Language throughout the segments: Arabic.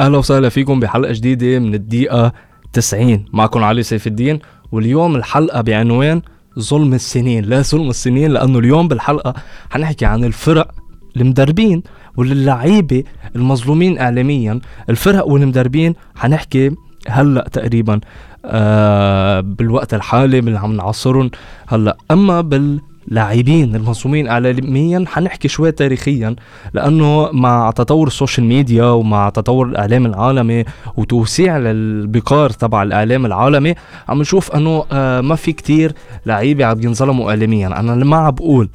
أهلا وسهلا فيكم بحلقة جديدة من الدقيقة 90 معكم علي سيف الدين واليوم الحلقة بعنوان ظلم السنين. لا ظلم السنين لأنه اليوم بالحلقة حنحكي عن الفرق المدربين واللعيبة المظلومين اعلاميا. الفرق والمدربين حنحكي هلأ تقريبا آه بالوقت الحالي اللي عم نعصرهم هلأ. أما بال لاعبين المنصومين اعلاميا. حنحكي شوي تاريخيا لأنه مع تطور ال social media ومع تطور الإعلام العالمي وتوسيع للبيكار تبع الإعلام العالمي عم نشوف إنه آه ما في كتير لعيبة عم ينظلموا اعلاميا. أنا ما عم بقول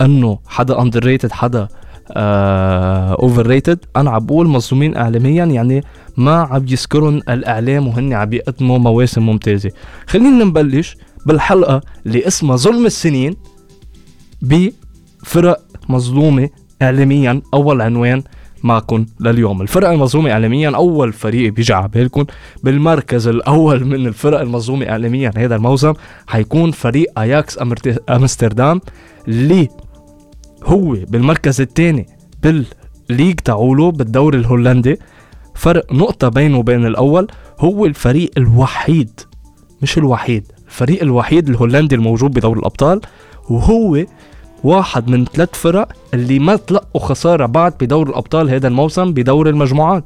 إنه حدا underrated حدا over uh, rated أنا عم بقول مظلومين اعلاميا يعني ما عم يذكرون الإعلام وهن عم يقدموا مواسم ممتازة. خلينا نبلش بالحلقة اللي اسمها ظلم السنين. بفرق مظلومة اعلاميا أول عنوان معكم لليوم. الفرق المظلومة إعلاميا أول فريق بيجي على بالمركز الأول من الفرق المظلومة إعلاميا هذا الموسم حيكون فريق أياكس أمستردام اللي هو بالمركز الثاني بالليج تعوله بالدوري الهولندي. فرق نقطة بينه وبين الأول هو الفريق الوحيد مش الوحيد الفريق الوحيد الهولندي الموجود بدوري الأبطال وهو واحد من ثلاث فرق اللي ما تلقوا خسارة بعد بدور الأبطال هذا الموسم بدور المجموعات.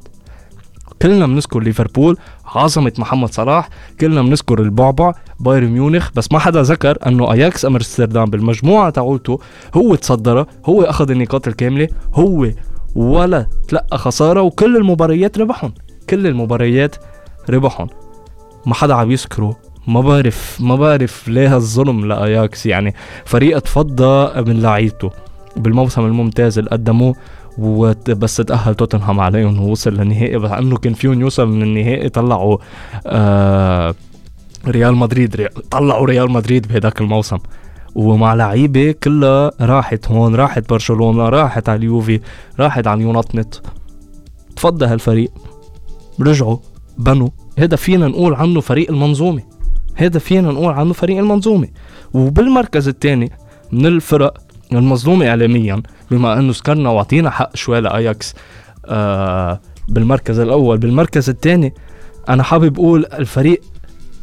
كلنا بنذكر ليفربول عظمة محمد صلاح كلنا بنذكر البعبع بايرن ميونخ بس ما حدا ذكر إنه أياكس أمستردام بالمجموعة تاعولته هو تصدر هو أخذ النقاط الكاملة هو ولا تلقى خسارة وكل المباريات ربحهم كل المباريات ربحهم. ما حدا عم يذكره. ما بعرف ما بعرف ليه هالظلم لأياكس. يعني فريق تفضى من لعيبته بالموسم الممتاز اللي قدموه وبس تأهل توتنهام عليهم ووصل للنهائي بس إنه كان فيهم يوصل من النهائي طلعوا آه ريال مدريد طلعوا ريال مدريد بهداك الموسم. ومع لعيبة كلها راحت هون راحت برشلونة راحت على اليوفي راحت على اليوناتنت تفضى هالفريق. رجعوا بنوا. هذا فينا نقول عنه فريق المنظومة. هذا فينا نقول عنه فريق المنظومة. وبالمركز الثاني من الفرق المظلومة اعلاميا بما أنه سكرنا وأعطينا حق شوي لأياكس آه بالمركز الأول. بالمركز الثاني أنا حابب أقول الفريق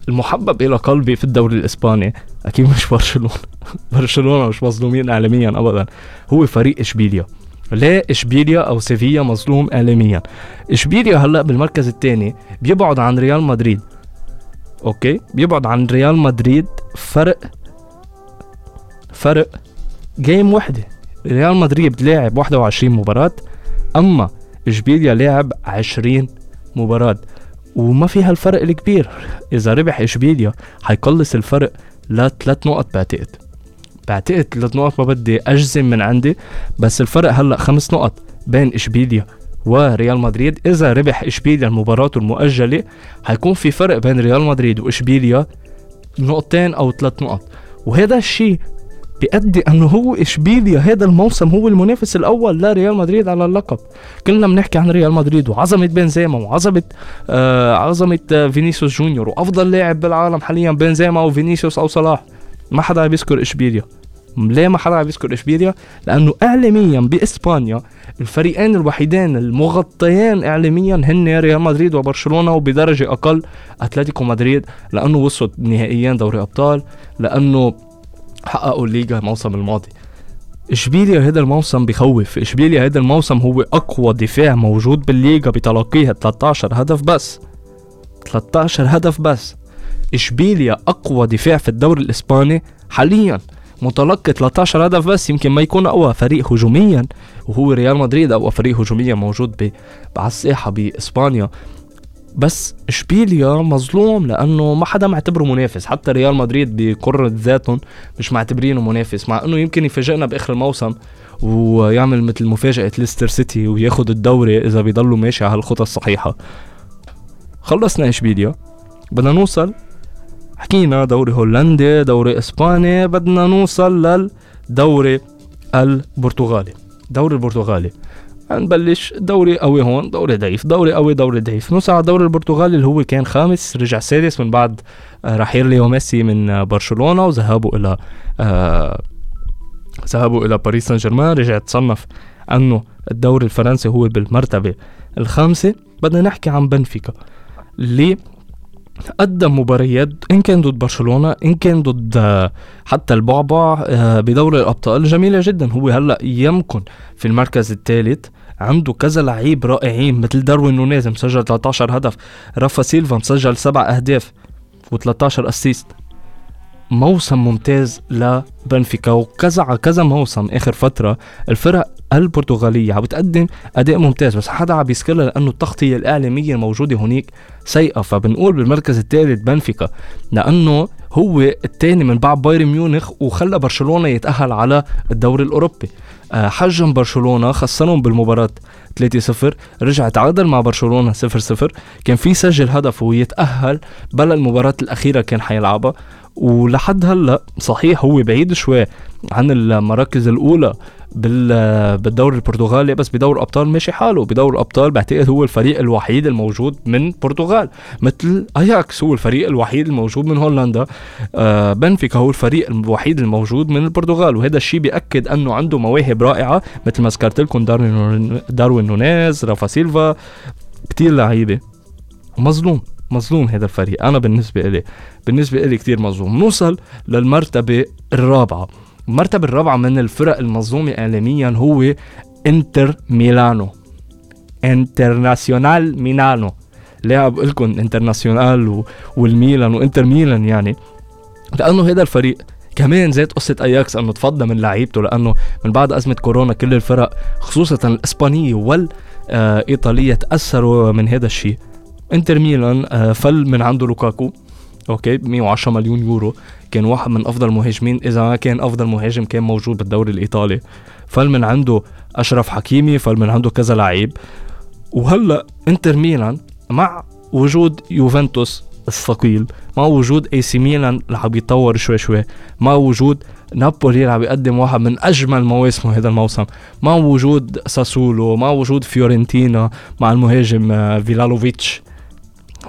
المحبب إلى قلبي في الدوري الإسباني أكيد مش برشلونة. برشلونة مش مظلومين اعلاميا ابدا. هو فريق إشبيليا. ليه إشبيليا أو سيفيا مظلوم اعلاميا إشبيليا هلأ بالمركز الثاني بيبعد عن ريال مدريد. أوكي. بيبعد عن ريال مدريد. فرق فرق game وحدة. ريال مدريد لاعب 21 مباراة أما إشبيليا لاعب 20 مباراة. وما في هالفرق الكبير. إذا ربح إشبيليا حيقلص الفرق لثلاث نقط بعتقد. بعتقد ثلاث نقط ما بدي أجزم من عندي بس الفرق هلأ خمس نقط بين إشبيليا وريال مدريد. إذا ربح إشبيليا المباراة المؤجلة حيكون في فرق بين ريال مدريد وإشبيليا نقطتين أو ثلاث نقط. وهذا الشيء بيأدي أنه هو إشبيليا هذا الموسم هو المنافس الأول لريال مدريد على اللقب. كلنا بنحكي عن ريال مدريد وعظمة بنزيما وعظمة آه عظمة آه فينيسيوس جونيور وأفضل لاعب بالعالم حاليا بنزيما وفينيسيوس أو صلاح. ما حدا بيذكر إشبيليا. ليه ما حدا بيذكر إشبيليا؟ لأنه اعلاميا بإسبانيا الفريقين الوحيدين المغطيين اعلاميا هن ريال مدريد وبرشلونة وبدرجة أقل أتلتيكو مدريد لأنه وصلوا نهائيين دوري أبطال لأنه حققوا الليغا الموسم الماضي. إشبيليا هذا الموسم بخوف. إشبيليا هذا الموسم هو أقوى دفاع موجود بالليغا بتلقيها 13 هدف بس. 13 هدف بس. إشبيليا أقوى دفاع في الدوري الإسباني حاليا. متلقي 13 هدف بس يمكن ما يكون أقوى فريق هجوميا وهو ريال مدريد أقوى فريق هجوميا موجود على الساحة بإسبانيا. بس إشبيليا مظلوم لأنه ما حدا معتبره منافس حتى ريال مدريد بقرة ذاتهم مش معتبرينه منافس مع إنه يمكن يفاجئنا بآخر الموسم ويعمل مثل مفاجأة ليستر سيتي وياخد الدوري إذا بيضلوا ماشي على الخطى الصحيحة. خلصنا إشبيليا. بدنا نوصل حكينا دوري هولندي دوري إسباني بدنا نوصل للدوري البرتغالي. دوري البرتغالي. نبلش دوري قوي هون دوري ضعيف دوري قوي دوري ضعيف. نوصل على الدوري البرتغالي اللي هو كان خامس رجع سادس من بعد آه، رحيل ليو ميسي من آه، برشلونة وذهابه إلى آه إلى باريس سان جيرمان. رجع تصنف أنه الدوري الفرنسي هو بالمرتبة الخامسة. بدنا نحكي عن بنفيكا اللي قدم مباريات إن كان ضد برشلونة إن كان ضد آه، حتى البعبع آه، بدوري الأبطال. جميلة جدا. هو هلأ يمكن في المركز الثالث عنده كذا لعيب رائعين مثل داروين نونيز مسجل 13 هدف. رافا سيلفا مسجل سبع أهداف و13 assist موسم ممتاز لبنفيكا وكذا كذا موسم. آخر فترة الفرق البرتغالية عم بتقدم أداء ممتاز بس حدا عم بيسكرها لأنه التغطية الإعلامية الموجودة هناك سيئة فبنقول بالمركز الثالث بنفيكا لأنه هو الثاني من بعد بايرن ميونخ وخلى برشلونة يتأهل على الدوري الأوروبي. آه، حجم برشلونة خسرهم بالمباراة 3-0 رجع تعادل مع برشلونة 0-0 كان في سجل هدف ويتأهل بلا المباراة الأخيرة كان حيلعبها. ولحد هلا صحيح هو بعيد شوي عن المراكز الأولى بالدوري البرتغالي بس بدور الابطال ماشي حاله. بدور الابطال بعتقد هو الفريق الوحيد الموجود من البرتغال مثل أياكس هو الفريق الوحيد الموجود من هولندا. آه بنفيكا هو الفريق الوحيد الموجود من البرتغال. وهذا الشيء بيأكد أنه عنده مواهب رائعة مثل ما ذكرت لكم داروين نونيز رافا سيلفا كثير لعيبة. مظلوم. مظلوم هذا الفريق. أنا بالنسبة لي بالنسبة لي كثير مظلوم. نوصل للمرتبة الرابعة. المرتبة الرابعة من الفرق المظلومة إعلاميا هو إنتر ميلانو. إنترناسيونال ميلانو. بقول لكم إنترناسيونال والميلان وإنتر ميلان يعني؟ لأنه هذا الفريق كمان زاد قصة أياكس إنه تفضى من لعيبته لأنه من بعد أزمة كورونا كل الفرق خصوصا الإسبانية والإيطالية تأثروا من هذا الشيء. انتر ميلان آه، فل من عنده لوكاكو. أوكي 110 مليون يورو. كان واحد من أفضل المهاجمين إذا ما كان أفضل مهاجم كان موجود بالدوري الإيطالي. فل من عنده أشرف حكيمي فل من عنده كذا لعيب. وهلأ انتر ميلان مع وجود يوفنتوس الثقيل مع وجود AC ميلان اللي عم يتطور شوي شوي مع وجود نابولي اللي عم يقدم واحد من أجمل مواسمه هذا الموسم مع وجود ساسولو مع وجود فيورنتينا مع المهاجم آه، فلاهوفيتش.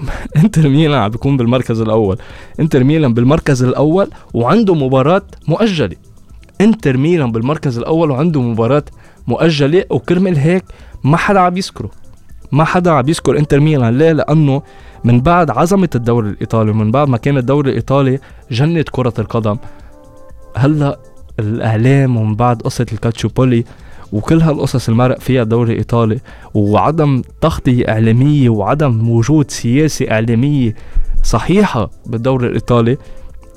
انتر ميلان بيكون بالمركز الأول. انتر ميلان بالمركز الأول وعنده مباراة مؤجلة. انتر ميلان بالمركز الأول وعنده مباراة مؤجلة وكرمال هيك ما حدا عم يذكره. ما حدا عم يذكر انتر ميلان. ليه؟ لأنه من بعد عظمة الدوري الإيطالي ومن بعد ما كان الدوري الإيطالي جنة كرة القدم. هلأ الأعلام ومن بعد قصة الكالتشوبولي وكل هالقصص المرق فيها الدوري الايطالي وعدم تغطيه إعلامية وعدم وجود سياسة إعلامية صحيحة بالدوري الإيطالي.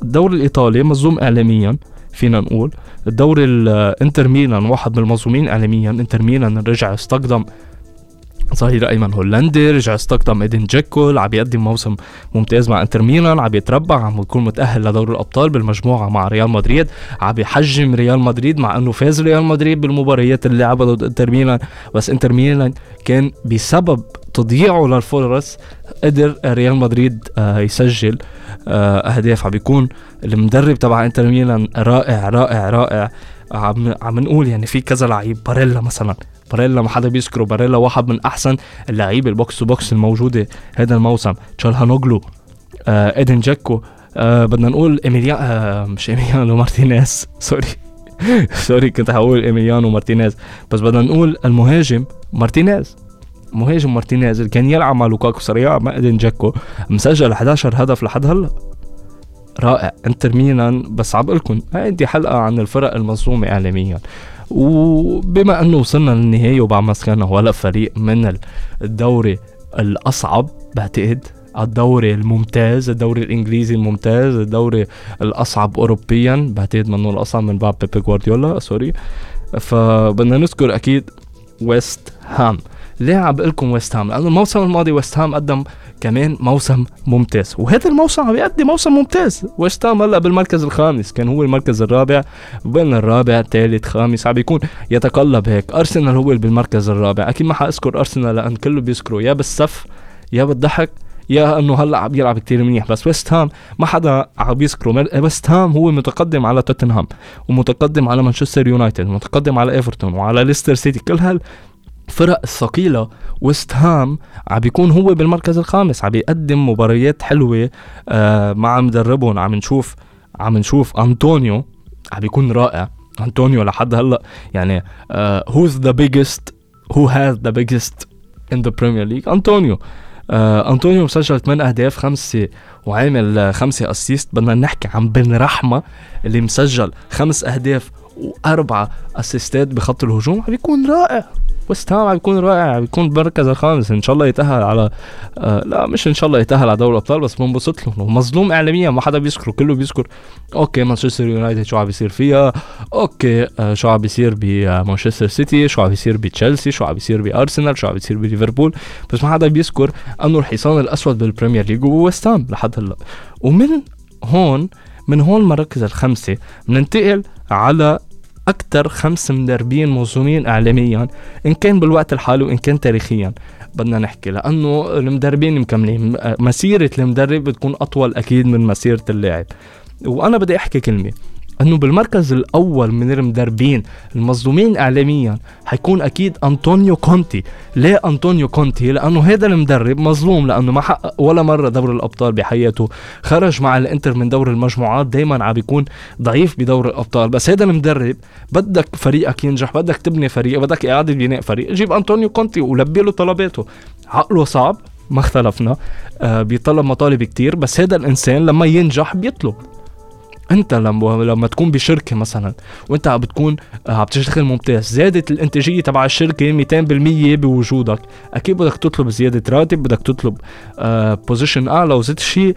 الدوري الإيطالي مظلوم اعلاميا فينا نقول. الدوري الانتر ميلان واحد من المظلومين اعلاميا. إنتر ميلان رجع استقدم ظهير ايمن هولندي رجع استقدم إيدن جيكو عم يقدم موسم ممتاز مع إنتر ميلان عم يتربع عم يكون متأهل لدور الأبطال بالمجموعة مع ريال مدريد عم يحجم ريال مدريد مع إنه فاز ريال مدريد بالمباريات اللي لعبها ضد إنتر ميلان بس إنتر ميلان كان بسبب تضييعه للفرص قدر ريال مدريد آه يسجل آه أهداف. عم بيكون المدرب تبع إنتر ميلان رائع رائع رائع. عم عم نقول يعني في كذا لعيب باريلا مثلا. باريلا ما حدا بيذكره. باريلا واحد من أحسن اللعيبة ال box to box الموجودة هذا الموسم. تشالهانوغلو آه إيدن جاكو آه بدنا نقول ايميليان آه مش ايميليانو مارتينيز. sorry. sorry كنت حقول ايميليانو مارتينيز. بس بدنا نقول المهاجم مارتينيز. مهاجم مارتينيز اللي كان يلعب مع لوكاكو سريع مع إيدن جاكو. مسجل 11 هدف لحد هلأ. رائع. انتر ميلان بس عم لكم هيدي حلقة عن الفرق المظلومه اعلاميا. وبما أنه وصلنا للنهاية وبعد ما سكرنا ولا فريق من الدوري الأصعب بعتقد الدوري الممتاز الدوري الإنجليزي الممتاز الدوري الأصعب اوروبيا بعتقد منه الأصعب؟ من بعد بيب جوارديولا sorry. فبدنا نذكر أكيد ويست هام. ليه عم بقول لكم ويست هام؟ لأنه الموسم الماضي ويست هام قدم كمان موسم ممتاز. وهذا الموسم عم يقدم موسم ممتاز. ويست هام هلا بالمركز الخامس. كان هو المركز الرابع. بين الرابع ثالث خامس عم بيكون يتقلب هيك. أرسنال هو بالمركز الرابع. أكيد ما حأذكر أرسنال لأن كله بيذكروا. يا بالسف يا بالضحك يا إنه هلا عم يلعب كثير منيح. بس ويست هام ما حدا عم يذكره. ويست هام هو متقدم على توتنهام. ومتقدم على مانشستر يونايتد. ومتقدم على إيفرتون. وعلى ليستر سيتي. كل هال فرق الثقيلة ويست هام عم بيكون هو بالمركز الخامس عم بيقدم مباريات حلوة آه مع مدربهم. عم نشوف عم نشوف أنطونيو عم بيكون رائع. أنطونيو لحد هلأ يعني who's the biggest who has the biggest in the Premier League أنطونيو. آه أنطونيو مسجل 8 أهداف خمسة وعامل آه، خمسة assist بدنا نحكي عن بن رحمة اللي مسجل خمس أهداف وأربعة assist ات بخط الهجوم. عم بيكون رائع. وست هام بيكون رائع بيكون بالمركز الخامس. إن شاء الله يتأهل على آه لا مش إن شاء الله يتأهل على دوري الأبطال بس بنبسط له. مظلوم اعلاميا ما حدا بيذكره كله بيذكر okay مانشستر يونايتد شو عم بيصير فيها؟ okay آه شو عم بيصير بمانشستر سيتي؟ شو عم بيصير بتشيلسي شو عم بيصير بارسنال شو عم بيصير بليفربول بس ما حدا بيذكر إنه الحصان الأسود بال Premier League هو وست هام لحد هلأ. ومن هون من هون المراكز الخمسه بننتقل على أكثر خمس مدربين مظلومين اعلاميا إن كان بالوقت الحالي وإن كان تاريخيا. بدنا نحكي لأنه المدربين مكملين. مسيرة المدرب بتكون أطول أكيد من مسيرة اللاعب. وأنا بدي أحكي كلمة. إنه بالمركز الأول من المدربين المظلومين اعلاميا حيكون أكيد أنطونيو كونتي. ليه أنطونيو كونتي؟ لأنه هذا المدرب مظلوم لأنه ما حقق ولا مرة دوري الأبطال بحياته. خرج مع الإنتر من دور المجموعات دائما عم بيكون ضعيف بدور الأبطال. بس هذا المدرب بدك فريقك ينجح بدك تبني فريق بدك إعادة بناء فريق جيب أنطونيو كونتي ولبي له طلباته. عقله صعب ما اختلفنا آه بيطلب مطالب كتير. بس هذا الإنسان لما ينجح بيطلب. انت لما لما تكون بشركة مثلا وانت عم بتكون آه، عم تشتغل ممتاز زادت الانتاجية تبع الشركة 200% بوجودك أكيد بدك تطلب زيادة راتب بدك تطلب position آه أعلى وذات الشيء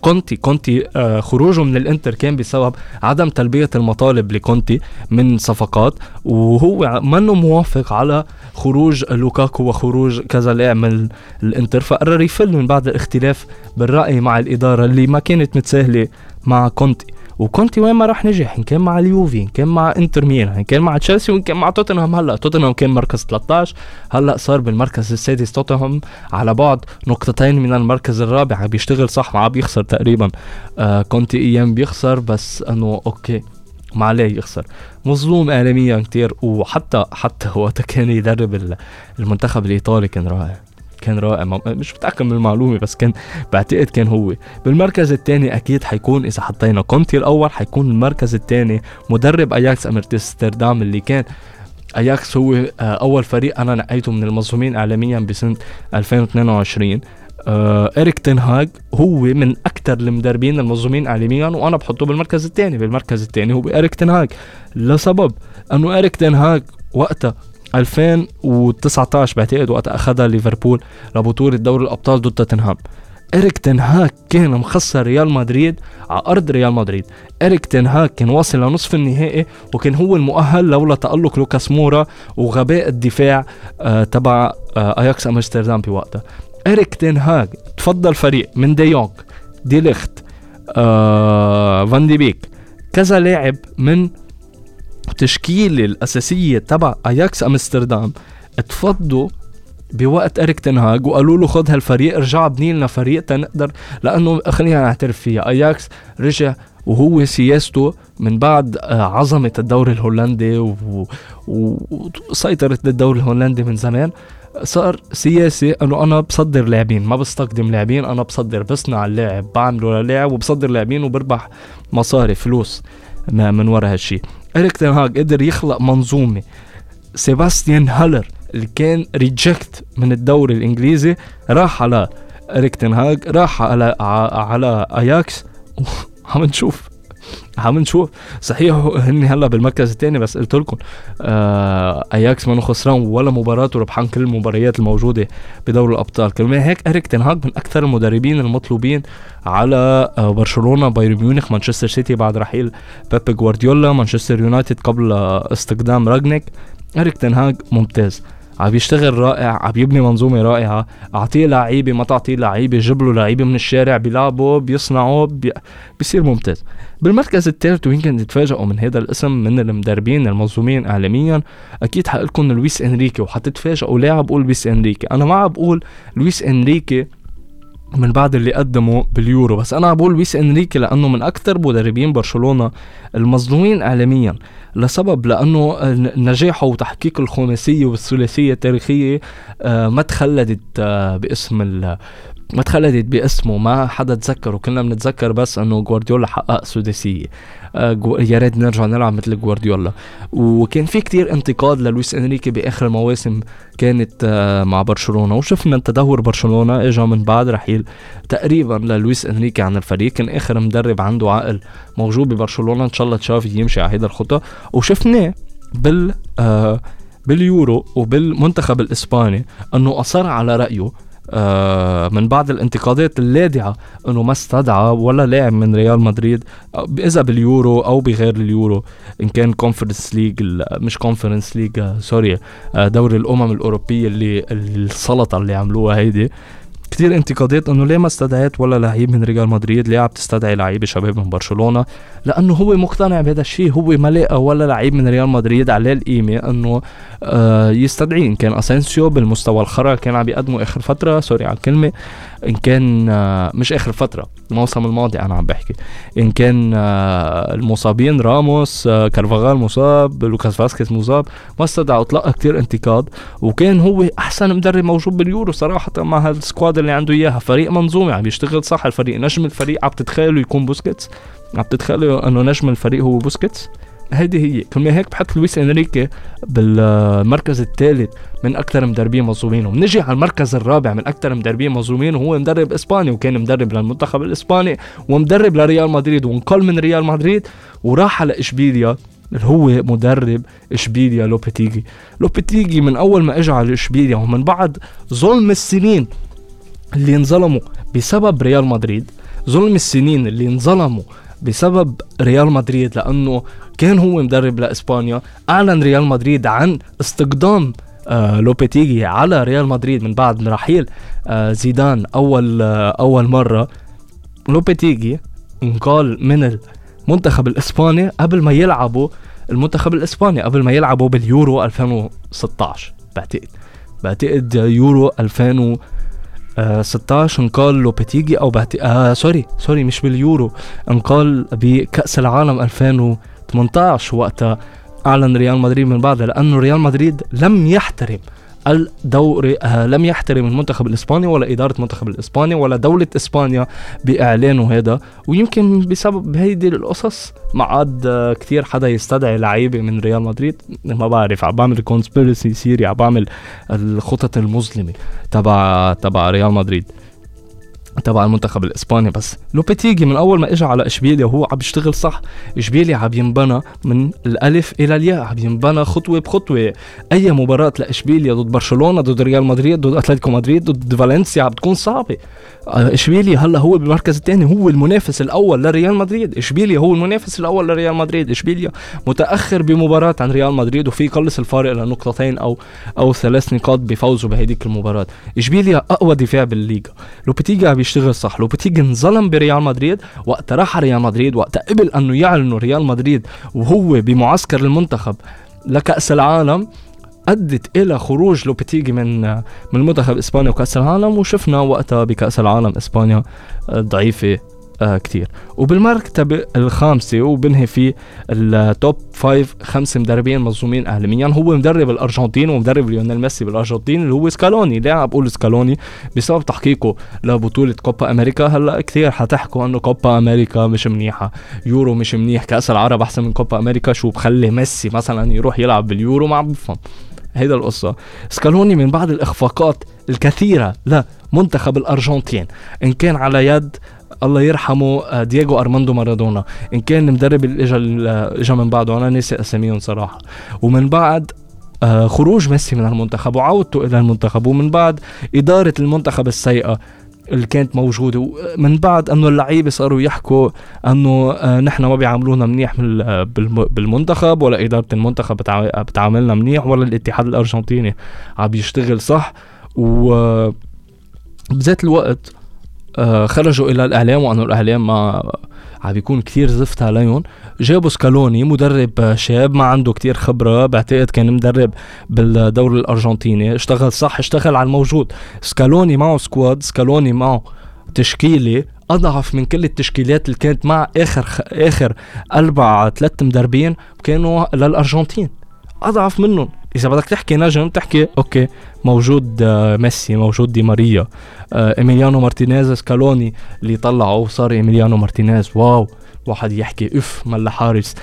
كونتي كونتي آه خروجه من الإنتر كان بسبب عدم تلبية المطالب لكونتي من صفقات وهو منه موافق على خروج لوكاكو وخروج كذا لاعب من الإنتر. فقرر يفل من بعد الاختلاف بالرأي مع الإدارة اللي ما كانت متساهلة مع كونتي. وكونتي وين ما راح نجح ان كان مع اليوفي ان كان مع انتر ميلان ان كان مع تشيلسي وان كان مع توتنهام. هلأ توتنهام كان مركز 13 هلأ صار بالمركز السادس توتنهام على بعد نقطتين من المركز الرابع عم بيشتغل صح ما عم بيخسر تقريبا. آه كونتي أيام بيخسر بس إنه okay ما عليه يخسر. مظلوم اعلاميا كتير وحتى حتى وقت كان يدرب المنتخب الإيطالي كان رائع. كان رائع. مش متأكد من المعلومة بس كان بعتقد كان هو. بالمركز الثاني أكيد حيكون إذا حطينا كونتي الأول حيكون المركز الثاني مدرب أياكس أمستردام اللي كان أياكس هو آه، أول فريق أنا نقيته من المظلومين اعلاميا بسنة 2022 آه إريك تنهاج هو من أكثر المدربين المظلومين إعلاميا وأنا بحطه بالمركز الثاني. بالمركز الثاني هو إريك تنهاج لسبب أنه إريك تنهاك وقتها 2019 بعتقد وقت اخذها ليفربول لبطولة دوري الأبطال ضد توتنهام. إريك تنهاك كان مخسر ريال مدريد على أرض ريال مدريد. إريك تنهاك كان واصل لنصف النهائي وكان هو المؤهل لولا تألق لوكاس مورا وغباء الدفاع آه تبع آه أياكس أمستردام بوقتها. إريك تنهاك تفضى الفريق من ديونج دي ليخت آه فان دي بيك. كذا لاعب من التشكيله الأساسية تبع اياكس أمستردام تفضوا بوقت إريك تنهاك وقالوا له خذ هالفريق ارجع ابني لنا فريق تنقدر لأنه خلينا نعترف فيها اياكس رجع وهو سياسته من بعد آه، عظمة الدوري الهولندي وسيطرة الدوري الهولندي من زمان صار سياسي إنه أنا بصدر لاعبين ما بستقدم لاعبين أنا بصدر بصنع اللاعب بعمله للاعب وبصدر لاعبين وبربح مصاري فلوس من ورا هالشي. إريك تنهاج قدر يخلق منظومة. سيباستيان هالر اللي كان reject من الدوري الإنجليزي راح على إريك تنهاج راح على على أياكس. عم نشوف. عم نشوف صحيح هن هلا بالمركز الثاني بس قلت لكم آه اياكس ما خسران ولا مباراة وربحان كل المباريات الموجودة بدوري الأبطال. كمان هيك اريك تنهاج من أكثر المدربين المطلوبين على آه برشلونة بايرن ميونخ مانشستر سيتي بعد رحيل بيب جوارديولا مانشستر يونايتد قبل استقدام راجنيك. اريك تنهاج ممتاز. عم يشتغل رائع عم يبني منظومة رائعة أعطيه لعيبة ما تعطيه لعيبة جيب له لعيبة من الشارع بيلعبوا بيصنعوا بي... بيصير ممتاز. بالمركز الثالث ويمكن تتفاجئوا من هذا الاسم من المدربين المظلومين اعلاميا أكيد حقلكم لويس إنريكي وحتتفاجئوا ليه عم بقول لويس إنريكي؟ أنا ما عم بقول لويس إنريكي من بعد اللي قدمه باليورو. بس أنا بقول لويس إنريكي لأنه من أكثر مدربين برشلونة المظلومين اعلاميا لسبب لأنه نجاحه وتحقيق الخماسية والثلاثية التاريخية آه، ما تخلدت آه، باسم ما تخلدت باسمه ما حدا تذكره. كنا بنتذكر بس إنه جوارديولا حقق سداسية. يا ريت نرجع نلعب مثل جوارديولا. وكان في كتير انتقاد للويس إنريكي بآخر المواسم كانت آه، مع برشلونة. وشفنا تدهور برشلونة اجى من بعد رحيل تقريبا للويس إنريكي عن الفريق. كان آخر مدرب عنده عقل موجود ببرشلونة. إن شاء الله تشافي يمشي على هيدا الخطى وشفناه بال آه باليورو وبالمنتخب الإسباني إنه أصر على رأيه آه، من بعض الانتقادات اللاذعه إنه ما استدعى ولا لاعب من ريال مدريد إذا باليورو أو بغير اليورو إن كان Conference League مش Conference League sorry آه، دوري الأمم الأوروبية اللي السلطة اللي عملوها هيدي. كثير انتقادات إنه ليه ما استدعيت ولا لعيب من ريال مدريد ليه عم تستدعي لعيبه شباب من برشلونة؟ لأنه هو مقتنع بهذا الشيء هو ما لقى ولا لعيب من ريال مدريد عليه القيمة إنه آه يستدعيه ان كان أسينسيو بالمستوى الخرا كان عم يقدمه آخر فترة sorry على الكلمة إن كان آه مش آخر فترة الموسم الماضي أنا عم بحكي. إن كان آه المصابين راموس آه كارفاغال مصاب لوكاس فاسكيز مصاب ما استدعوا تلقى كثير انتقاد وكان هو أحسن مدرب موجود باليورو صراحة مع هال squad اللي عنده إياها. فريق منظومه عم يشتغل صح الفريق نجم الفريق عم تتخيلوا يكون بوسكيتس. عم تتخيلوا إنه نجم الفريق هو بوسكيتس. هيدي هي. كل هيك بحط لويس انريكي بالمركز الثالث من أكثر مدربين مظلومين. وبنجي على المركز الرابع من أكثر مدربين مظلومين وهو مدرب إسباني وكان مدرب للمنتخب الإسباني ومدرب لريال مدريد وانقل من ريال مدريد وراح على إشبيليا اللي هو مدرب إشبيليا لوبيتيجي لوبيتيجي من أول ما اجى على إشبيليا ومن بعد ظلم السنين اللي انظلموا بسبب ريال مدريد ظلم السنين اللي انظلموا بسبب ريال مدريد لأنه كان هو مدرب لإسبانيا. أعلن ريال مدريد عن استقدام آه لوبيتيجي على ريال مدريد من بعد رحيل آه زيدان أول آه أول مرة. لوبيتيجي انقال من المنتخب الإسباني قبل ما يلعبوا المنتخب الإسباني قبل ما يلعبوا باليورو 2016 بعتقد. بعتقد يورو 2000 آه 16 انقال لوبيتيجي أو بعت... آه sorry sorry مش باليورو. انقال بكأس العالم 2018 وقتها اعلن ريال مدريد من بعدها لأنه ريال مدريد لم يحترم الدوري آه لم يحترم المنتخب الإسباني ولا إدارة المنتخب الإسباني ولا دولة إسبانيا بإعلانه هذا. ويمكن بسبب هيدي القصص ما عاد آه كثير حدا يستدعي لعيبة من ريال مدريد. ما بعرف عم بعمل conspiracy theory عم بعمل الخطط المظلمة تبع تبع ريال مدريد. تبع المنتخب الإسباني. بس لوبيتيجي من أول ما اجى على إشبيليا وهو عم يشتغل صح إشبيليا عم ينبنى من الألف إلى الياء عم ينبنى خطوة بخطوة. أي مباراة لإشبيليا ضد برشلونة ضد ريال مدريد ضد أتلتيكو مدريد ضد فالنسيا عم بتكون صعبة. آه، إشبيليا هلأ هو بالمركز الثاني هو المنافس الأول لريال مدريد. إشبيليا هو المنافس الأول لريال مدريد. إشبيليا متأخر بمباراة عن ريال مدريد وفيه يقلص الفارق لنقطتين أو أو ثلاث نقاط بفوزه بهديك المباراة. إشبيليا أقوى دفاع بالليغا. لوبيتيجي عم يشتغل صح. لوبيتيجي انظلم بريال مدريد وقت راح ريال مدريد وقت قبل أنه يعلنوا ريال مدريد وهو بمعسكر المنتخب لكأس العالم أدت إلى خروج لوبيتيجي من من المنتخب إسبانيا وكأس العالم وشفنا وقتها بكأس العالم إسبانيا ضعيفة. آه كتير. وبالمرتبة الخامسة وبنهي في ال top five خمس مدربين مظلومين اعلاميا. هو مدرب الأرجنتين ومدرب ليونيل ميسي بالأرجنتين اللي هو سكالوني. ليه عم بقول سكالوني؟ بسبب تحقيقه لبطولة كوبا أمريكا. هلأ كثير حتحكوا إنه كوبا أمريكا مش منيحة. يورو مش منيح. كأس العرب أحسن من كوبا أمريكا. شو بخلي ميسي مثلا يروح يلعب باليورو؟ ما عم بفهم. هيدا القصة. سكالوني من بعد الإخفاقات الكثيرة لمنتخب الأرجنتين. إن كان على يد الله يرحمه آه، دييغو أرماندو مارادونا. إن كان المدرب اللي اجى اجى من بعده أنا ناسي أساميهم صراحة. ومن بعد آه، خروج ميسي من المنتخب وعودته إلى المنتخب. ومن بعد إدارة المنتخب السيئة اللي كانت موجودة. من بعد أنه اللعيبة صاروا يحكوا أنه آه، نحن ما بيعاملونا منيح بالمنتخب ولا إدارة المنتخب بتعاملنا منيح ولا الاتحاد الأرجنتيني عم يشتغل صح. و بذات الوقت آه، خرجوا إلى الإعلام وانه الإعلام ما عم بيكون كثير زفت عليهم. جابوا سكالوني مدرب شاب ما عنده كتير خبرة بعتقد كان مدرب بالدوري الأرجنتيني. اشتغل صح اشتغل على الموجود. سكالوني معه squad سكالوني معه تشكيلة. أضعف من كل التشكيلات اللي كانت مع آخر خ... آخر أربع ثلاث مدربين كانوا للأرجنتين. أضعف منهم. إذا بدك تحكي نجم تحكي okay موجود آه، ميسي موجود دي ماريا آه، إيميليانو مارتينيز سكالوني اللي طلعه وصار إيميليانو مارتينيز wow واحد يحكي إف ملا حارس.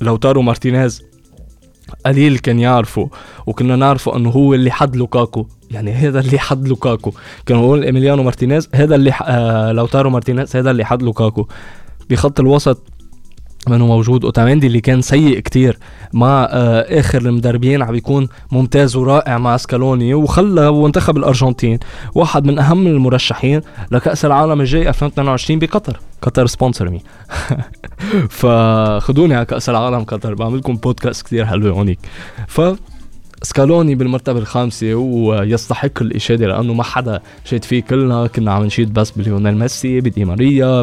لاوتارو مارتينيز قليل كان يعرفه وكنا نعرفه إنه هو اللي حد لوكاكو. يعني هذا اللي حد لوكاكو. كانوا يقول إيميليانو مارتينيز هذا اللي آه لاوتارو مارتينيز هذا اللي حد لوكاكو. بخط الوسط منه موجود. اوتاميندي اللي كان سيء كتير مع آه آخر المدربين عم بيكون ممتاز ورائع مع سكالوني وخلى منتخب الأرجنتين واحد من أهم المرشحين لكأس العالم الجاي 2022 بقطر. قطر sponsor me فخدوني على كأس العالم قطر. بعمل لكم بودكاست كثير حلو هونيك. ف سكالوني بالمرتبة الخامسة ويستحق الإشادة لأنه ما حدا شاد فيه كلنا كنا عم نشيد بس بليونيل ميسي بدي ماريا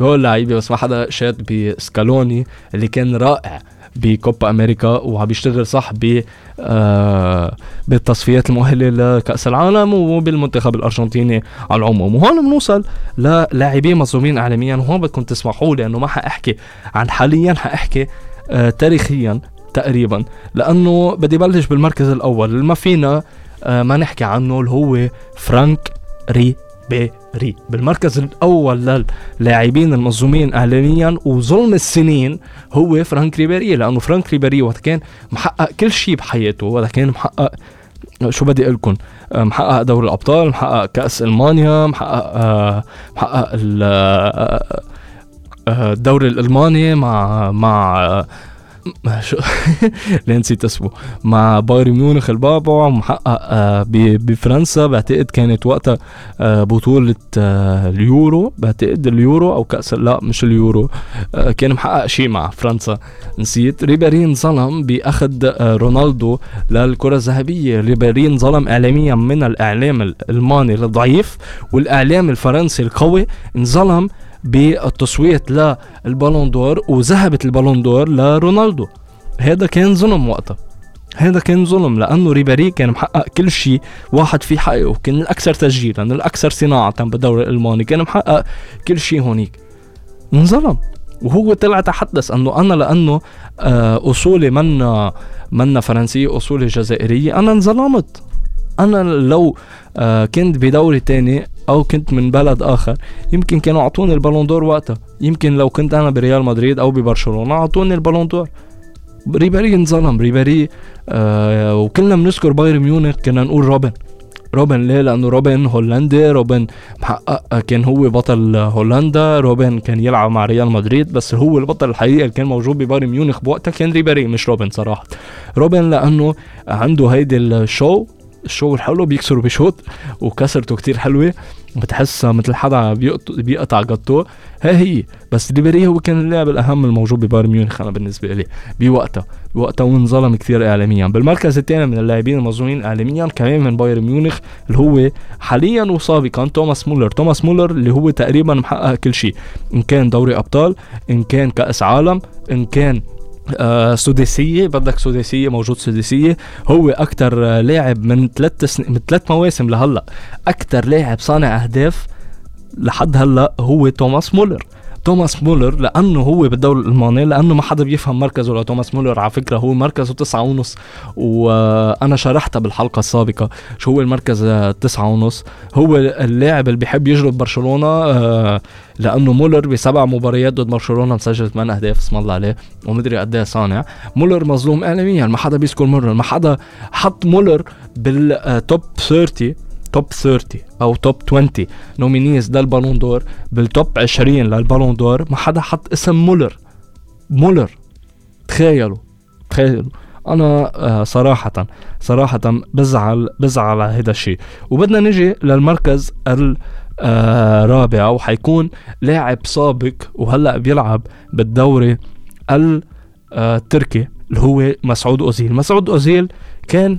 بهول اللعيبة بس ما حدا شاد بسكالوني اللي كان رائع بكوبا أمريكا وعم بيشتغل صح ب آه بالتصفيات المؤهلة لكأس العالم وبالمنتخب الأرجنتيني على العموم. وهون بنوصل للاعبين مظلومين اعلاميا وهون بدكم تسمحوا لي إنه ما حأحكي عن حاليا حأحكي آه تاريخيا تقريبا. لأنه بدي بلش بالمركز الأول اللي ما فينا آه ما نحكي عنه اللي هو فرانك ريبيري بالمركز الأول للاعبين المظلومين اعلاميا وظلم السنين هو فرانك ريبيري لأنه فرانك ريبيري وقت كان محقق كل شيء بحياته وقت كان محقق شو بدي أقول لكم؟ آه، محقق دوري الأبطال محقق كأس ألمانيا محقق آه، محقق الدوري الألماني مع مع شو ليه نسيت اسمه. مع بايرن ميونخ البابا محقق آه بفرنسا. بعتقد كانت وقتها آه بطولة آه اليورو. بعتقد اليورو أو كأس لا مش اليورو. كان محقق شيء مع فرنسا. نسيت. ريبيري انظلم بأخذ رونالدو للكرة الذهبية. ريبيري انظلم اعلاميا من الإعلام الألماني الضعيف والإعلام الفرنسي القوي. انظلم بالتصويت لل Ballon d'Or وذهبت ال Ballon d'Or لرونالدو. هذا كان ظلم وقتها. هذا كان ظلم لأنه ريبيري كان محقق كل شيء واحد في حقه كان الأكثر تسجيلا الأكثر صناعه بالدوري الألماني كان محقق كل شيء هونيك. انظلم. وهو طلع تحدث أنه أنا لأنه آه، اصولي منا منا فرنسيه اصولي جزائرية أنا انظلمت. أنا لو آه، كنت بدوري تاني أو كنت من بلد آخر. يمكن كانوا أعطوني ال Ballon d'Or وقتها. يمكن لو كنت أنا بريال مدريد أو ببرشلونة أعطوني ال Ballon d'Or. ريبيري انظلم ريبيري آه وكلنا بنذكر بايرن ميونخ. كنا نقول روبن. روبن ليه؟ لأنه روبن هولندي. روبن محقق. كان هو بطل هولندا. روبن كان يلعب مع ريال مدريد. بس هو البطل الحقيقي اللي كان موجود ببايرن ميونخ بوقتها كان ريبيري مش روبن صراحة. روبن لأنه عنده هيدي ال show ال show الحلو بيكسر وبيشوط وكسرته كتير حلوة. بتحسها مثل حدا بيقطع جاتو هي هي. بس ريبيري هو كان اللاعب الأهم الموجود ببايرن ميونخ أنا بالنسبة لي بوقتها. بوقتها وانظلم كثير اعلاميا. بالمركز الثاني من اللاعبين المظلومين اعلاميا كمان من بايرن ميونخ اللي هو حاليا وسابقا توماس مولر. توماس مولر اللي هو تقريبا محقق كل شيء. إن كان دوري أبطال إن كان كأس عالم إن كان آه سداسيه بدك سداسيه موجود سداسيه هو أكثر آه لاعب من ثلاث سن... من ثلاث مواسم لهلأ أكثر لاعب صانع أهداف لحد هلأ هو توماس مولر. توماس مولر لأنه هو بالدوري الالماني لأنه ما حدا بيفهم مركزه لتوماس مولر. على فكرة هو مركزه تسعة ونص. وأنا شرحتها بالحلقة السابقة شو هو المركز تسعة ونص؟ هو اللاعب اللي بيحب يجلد برشلونة آه، لأنه مولر بسبع مباريات ضد برشلونة مسجل 8 أهداف اسم الله عليه ومدري قد إيه صانع. مولر مظلوم اعلاميا ما حدا بيذكر مولر. ما حدا حط مولر بال top 30 top 30 أو top 20 nominees لل Ballon d'Or بال top 20 لل Ballon d'Or ما حدا حط اسم مولر. مولر. تخيلوا تخيلوا. أنا آه، صراحة صراحة بزعل بزعل على هذا الشيء. وبدنا نجي للمركز الرابع آه، وحيكون لاعب سابق وهلأ بيلعب بالدوري التركي اللي هو مسعود أوزيل. مسعود أوزيل كان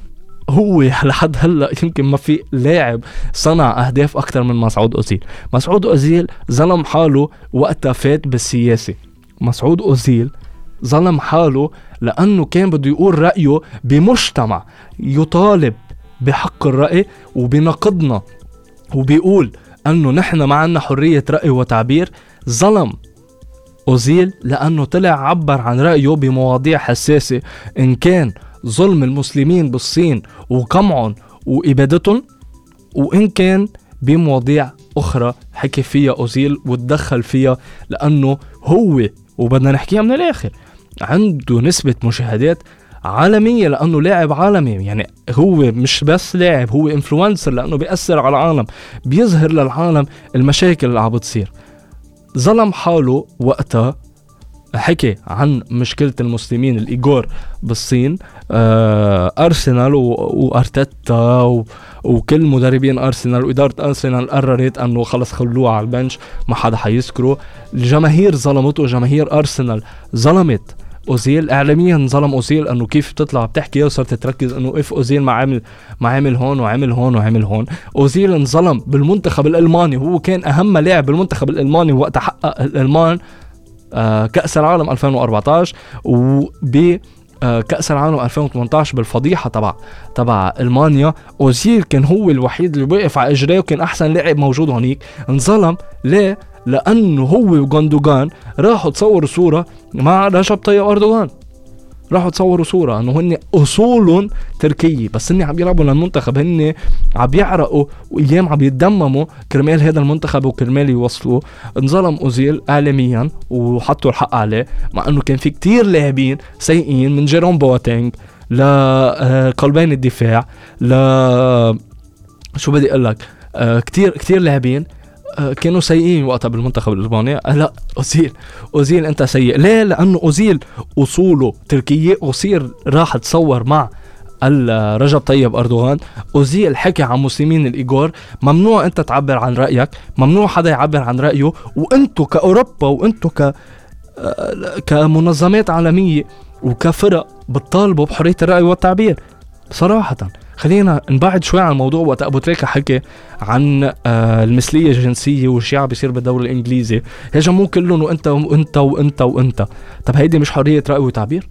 هو لحد هلا يمكن ما في لاعب صنع أهداف أكثر من مسعود أوزيل. مسعود أوزيل ظلم حاله وقتها فات بالسياسة. مسعود أوزيل ظلم حاله لأنه كان بده يقول رأيه بمجتمع يطالب بحق الرأي وبنقدنا وبيقول أنه نحن ما عنا حرية رأي وتعبير. ظلم أوزيل لأنه طلع عبر عن رأيه بمواضيع حساسة إن كان ظلم المسلمين بالصين وقمعهم وإبادتهم وإن كان بمواضيع أخرى حكي فيها اوزيل وتدخل فيها لأنه هو وبدنا نحكيها من الآخر عنده نسبة مشاهدات عالمية لأنه لاعب عالمي يعني هو مش بس لاعب هو انفلونسر لأنه بيأثر على العالم بيظهر للعالم المشاكل اللي عم بتصير. ظلم حاله وقتها حكي عن مشكلة المسلمين الإيجور بالصين آه أرسنال وأرتيتا وكل مدربين أرسنال وإدارة أرسنال قررت أنه خلص خلوه على البنش ما حدا حيذكره. الجماهير ظلمته جماهير أرسنال ظلمت. أوزيل اعلاميا ظلم أوزيل إنه كيف بتطلع بتحكي وصرت تركز إنه إف أوزيل ما عمل ما عمل هون وعمل هون وعمل هون. أوزيل انظلم بالمنتخب الألماني وهو كان أهم لاعب بالمنتخب الألماني وقت حقق الألمان. آه كأس العالم 2014 وب آه، كأس العالم 2018 بالفضيحة تبع تبع ألمانيا. أوزيل كان هو الوحيد اللي وقف على اجريه وكان أحسن لاعب موجود هونيك انظلم. ليه؟ لأنه هو وجندوجان راحوا تصوروا صورة مع رجب طيب أردوغان. راحوا تصوروا صورة إنه هن اصولهم تركية بس هن عم يلعبوا للمنتخب هن عم يعرقوا وأيام عم يتدمموا كرمال هذا المنتخب وكرمال يوصلوا. انظلم أوزيل اعلاميا وحطوا الحق عليه مع إنه كان في كتير لاعبين سيئين من جيروم بواتينج لقلبين الدفاع ل شو بدي أقول لك؟ آه، كتير كتير لاعبين آه، كانوا سيئين وقتها بالمنتخب الاسباني آه، لا أوزيل أوزيل أنت سيء. ليه؟ لأنه أوزيل أصوله تركية وصير راح تصور مع رجب طيب أردوغان. أوزيل حكى عن مسلمين الايجور ممنوع أنت تعبر عن رأيك ممنوع حدا يعبر عن رأيه. وانتو كأوروبا وانتو ك آه، كمنظمات عالمية وكفرق بتطالبوا بحرية الرأي والتعبير. صراحة. خلينا نبعد شوي عن الموضوع. وقت أبو تريكة حكي عن آه المثلية الجنسية والشيء عم بيصير بالدوري الإنجليزي. هجموه كلهم وأنت وأنت وأنت وأنت. طب هيدي مش حرية رأي وتعبير؟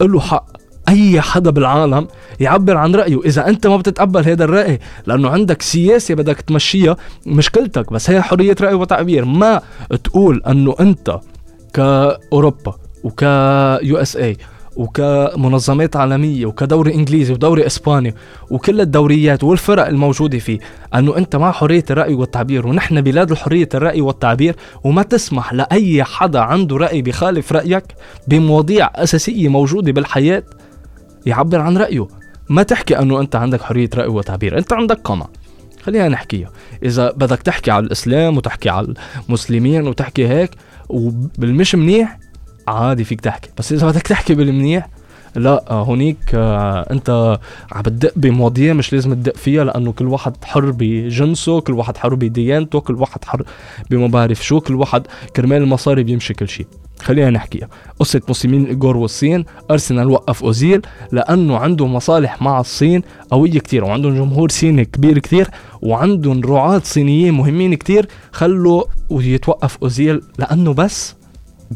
له حق. أي حدا بالعالم يعبر عن رأيه. إذا أنت ما بتتقبل هذا الرأي لأنه عندك سياسة بدك تمشيها مشكلتك بس هي حرية رأي وتعبير. ما تقول أنه أنت كأوروبا وك USA وكمنظمات عالمية وكدوري إنجليزي ودوري إسباني وكل الدوريات والفرق الموجودة فيه أنه أنت مع حرية الرأي والتعبير ونحن بلاد حريه الرأي والتعبير وما تسمح لأي حدا عنده رأي بخالف رأيك بمواضيع أساسية موجودة بالحياة يعبر عن رأيه. ما تحكي أنه أنت عندك حرية رأي وتعبير أنت عندك قمع خلينا نحكيها. إذا بدك تحكي على الإسلام وتحكي على المسلمين وتحكي هيك وبالمش منيح عادي فيك تحكي. بس إذا بدك تحكي بالمنيح لا آه، هونيك آه، أنت عم بتدق بمواضيع مش لازم تدق فيها لأنه كل واحد حر بجنسه كل واحد حر بديانته كل واحد حر بما بعرف شو كل واحد كرمال المصاري بيمشي كل شيء خلينا نحكيها. قصة مسلمين الإيجور والصين أرسنال وقف أوزيل لأنه عنده مصالح مع الصين قوية كتير وعندهم جمهور صيني كبير كتير وعندهم رعاة صينيين مهمين كتير خلوا يتوقف أوزيل لأنه بس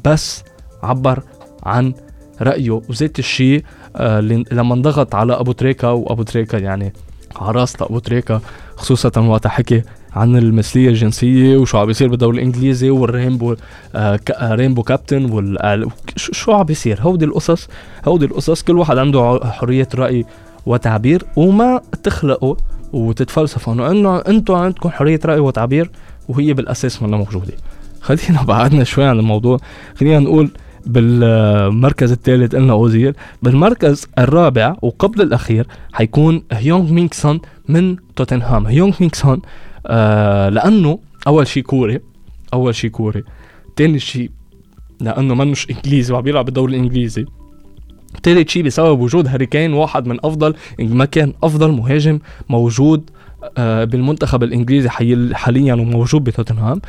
بس عبر عن رأيه. وذات الشيء آه لما انضغط على أبو تريكا وأبو تريكا يعني عراسة أبو تريكا خصوصا وقت حكي عن المثلية الجنسية وشو عم بيصير بالدوري الإنجليزي والرينبو آه رينبو كابتن وال شو عم بيصير؟ هودي القصص هودي القصص كل واحد عنده حرية رأي وتعبير وما تخلقوا وتتفلسفوا انه إنه أنتم عندكم حرية رأي وتعبير وهي بالأساس منا موجودة. خلينا بعدنا شوي عن الموضوع. خلينا نقول بالمركز الثالث قلنا أوزيل. بالمركز الرابع وقبل الأخير حيكون هيونغ مينغ سون من توتنهام. هيونغ مينغ سون آه لأنه أول شيء كوري أول شيء كوري. ثاني شيء لأنه منش إنجليزي وعم بيلعب بالدوري الإنجليزي. ثالث شيء بسبب وجود هاري كين واحد من أفضل ما كان أفضل مهاجم موجود آه، بالمنتخب الإنجليزي حاليا وموجود بتوتنهام.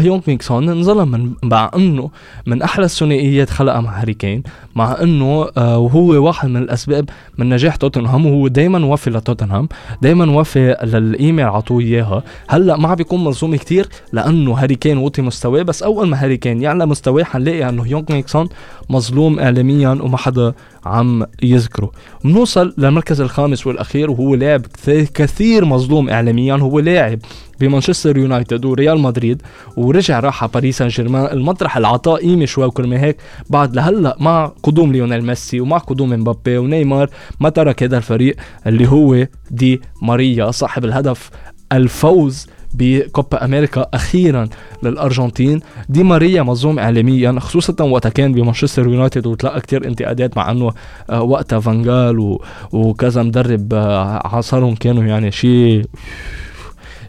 يونغ مينغ سون انظلم مع إنه من أحلى الثنائيات خلقها مع هاري كين مع إنه آه وهو واحد من الأسباب من نجاح توتنهام وهو دائما وفي لتوتنهام دائما وفي للقيمه اللي عطوه إياها. هلأ ما عم بيكون مظلوم كثير لأنه هاري كين وطي مستواه بس أول ما هاري كين يعلى مستواه حنلاقي إنه يونغ مينغ سون مظلوم اعلاميا وما حدا عم يذكره. بنوصل للمركز الخامس والأخير وهو لاعب كثير مظلوم اعلاميا هو لاعب بمانشستر يونايتد وريال مدريد ورجع راح على باريس سان جيرمان المطرح اللي عطاه قيمه شوي وكرمال هيك. بعد لهلا مع قدوم ليونيل ميسي ومع قدوم مبابي ونيمار ما ترك هذا الفريق اللي هو دي ماريا صاحب الهدف الفوز بكوبا أمريكا أخيرا للأرجنتين. دي ماريا مظلوم اعلاميا خصوصا وقتها كان بمانشستر يونايتد وتلقى كتير انتقادات مع إنه آه، وقتها فانجال وكذا مدرب آه، عصرهم كانوا يعني شيء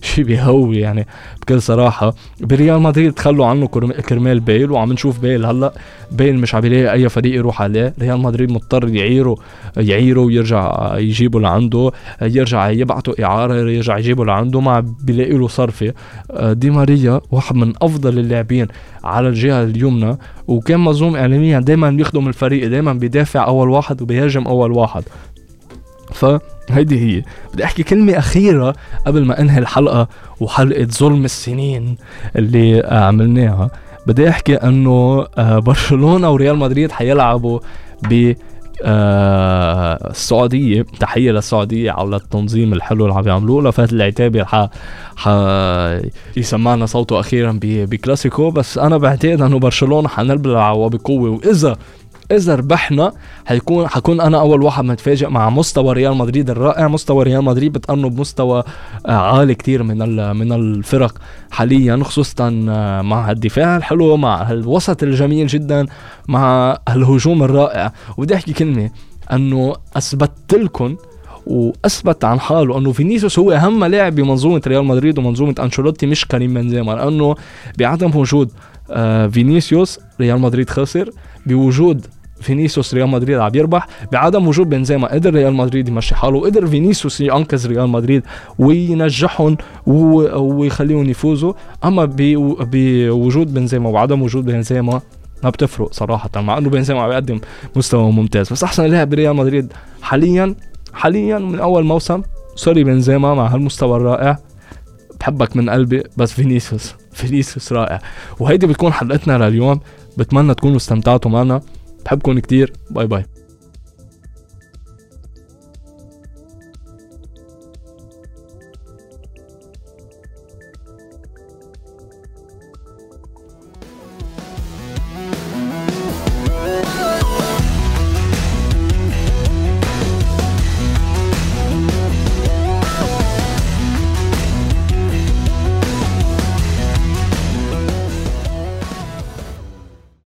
شيء بيهوي يعني بكل صراحة. بريال مدريد تخلوا عنه كرمال بيل وعم نشوف بيل هلأ. بيل مش عم يلاقي أي فريق يروح عليه. ريال مدريد مضطر يعيره يعيره ويرجع يجيبه لعنده. يرجع يبعته إعارة يرجع يجيبه لعنده. ما بيلاقي له صرفة. دي ماريا واحد من أفضل اللاعبين على الجهة اليمنى. وكان مظلوم اعلاميا. دائما بيخدم الفريق دائما بيدافع أول واحد وبيهاجم أول واحد. فهيدي هي. بدي أحكي كلمة أخيرة قبل ما أنهي الحلقة وحلقة ظلم السنين اللي عملناها. بدي أحكي إنه آه، برشلونة وريال مدريد حيلعبوا ب آه السعودية تحية للسعودية على التنظيم الحلو اللي عم يعملوه. لفات العتابي ح ح يسمعنا صوته أخيرا بكلاسيكو. بس أنا بعتقد أنه برشلونة حنلبلع وبقوة. وإذا إذا ربحنا حيكون حكون أنا أول واحد متفاجئ مع مستوى ريال مدريد الرائع. مستوى ريال مدريد بتقارنه بمستوى آه، عالي كتير من من الفرق حاليا خصوصا آه، مع الدفاع الحلو مع الوسط الجميل جدا مع الهجوم الرائع. وبدي أحكي كلمة أنه أثبت لكم وأثبت عن حاله أنه فينيسيوس هو أهم لاعب بمنظومة ريال مدريد ومنظومة أنشيلوتي مش كريم بنزيما. لأنه بعدم وجود آه فينيسيوس ريال مدريد خسر. بوجود فينيسيوس ريال مدريد عم يربح. بعدم وجود بنزيما قدر ريال مدريد يمشي حاله وقدر فينيسيوس ينقذ ريال مدريد وينجحهم ويخليهم يفوزوا. أما بوجود بنزيما وعدم وجود بنزيما ما بتفرق صراحة مع إنه بنزيما عم يقدم مستوى ممتاز. بس أحسن لاعب بريال مدريد حاليا حاليا من أول موسم sorry بنزيما مع هالمستوى الرائع. بحبك من قلبي بس فينيسيوس. فينيسيوس رائع. وهيدي بتكون حلقتنا لليوم. بتمنى تكونوا استمتعتوا معنا. بحبكم كتير. bye bye.